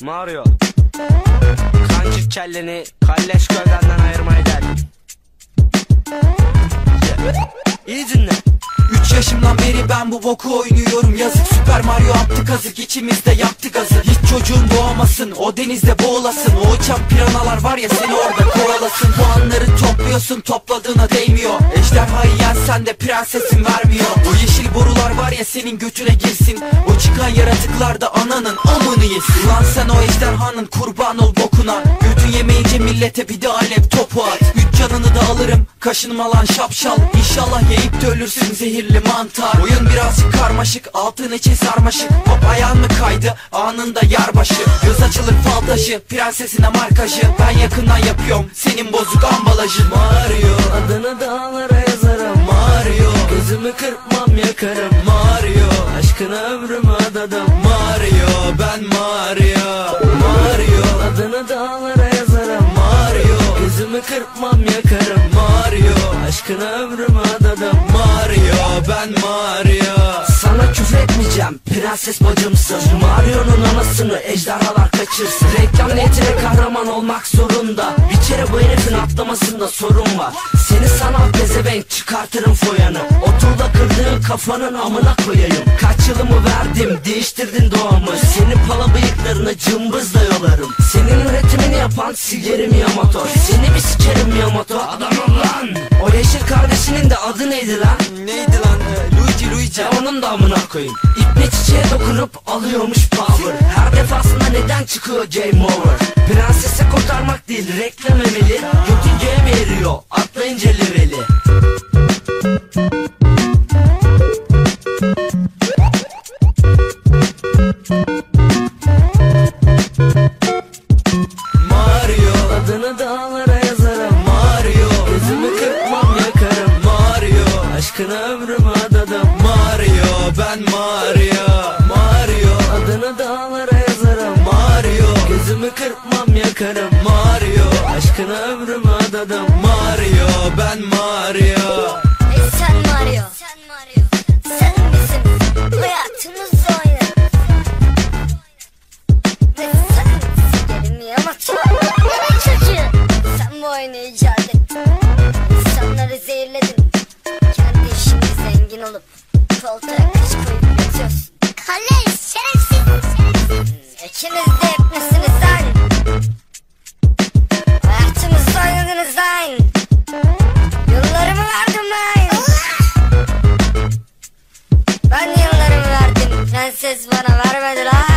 Mario. Kancık kelleni kalleş gövdenden ayırmaya ben bu boku oynuyorum Yazık. Süper Mario attı kazık içimizde yaktı gazı. Hiç çocuğun doğamasın o denizde boğulasın. O uçan piranalar var ya seni orada kovalasın. Puanları topluyorsun topladığına değmiyor. Ejderhayı yensen de prensesin vermiyor. O yeşil borular var ya senin götüne girsin. O çıkan yaratıklar da ananın amını yesin. Lan sen o ejderhanın kurban ol bokuna. Götün yemeyince millete bir de alev topu at canını da alırım. Kaşınma lan şapşal. İnşallah yiyip de ölürsün zehirli mantar. Oyun birazcık karmaşık altın için sarmaşık. Hop ayağın mı kaydı anında yar başı Göz açılır fal taşı prensesine markajı. Ben yakından yapıyorum senin bozuk ambalajı. Mario. Adını dağlara yazarım. Mario. Gözümü kırpmam yakarım. Mario. Aşkına ömrümü adadım. Mario. Ben Mario. Mario. Adını dağlara yazarım. Mario. Gözümü kırpmam ben Mario Sana küfür etmeyeceğim prenses bacımsın. Mario'nun anasını ejderhalar kaçırsın. Reklam niyetine kahraman olmak zorunda. Bir kere bu herifin atlamasında sorun var. Seni sanal pezevenk çıkartırım foyanı. Oturda kırdığın kafanın amına koyayım. Kaç yılımı verdim değiştirdin doğamı. Senin pala bıyıklarını cımbızla yolarım. Senin üretimini yapan sigerim Yamato. Seni bir sikerim Yamato. Adamım lan. O yeşil kardeşinin de adı neydi lan? Neydi lan? Luigi Luigi. Onun da amına koyayım. İpne çiçeğe dokunup alıyormuş power. Her defasında neden çıkıyor game over? Prensesi kurtarmak değil reklam emeli Götünceye mi eriyor. Atlayınca leveli Adını dağlara yazarım Mario Gözümü kırpmam yakarım Mario Aşkına ömrümü adadım Mario ben Mario Ey sen Mario. Sen Mario. Sen bizim hayatımızla oynadın. Ve sen sikerim yamaçı. Ne çocuğu? Sen bu oyunu icat ettin. İnsanları zehirledin. Kendi işinde zengin olup koltuğa kış koyup Kalle şerefsiz. İkiniz de etmesiniz lan. Hayatımızla oynadınız lan. Yıllarımı verdim lan. Ben yıllarımı verdim. Prenses bana vermedi lan.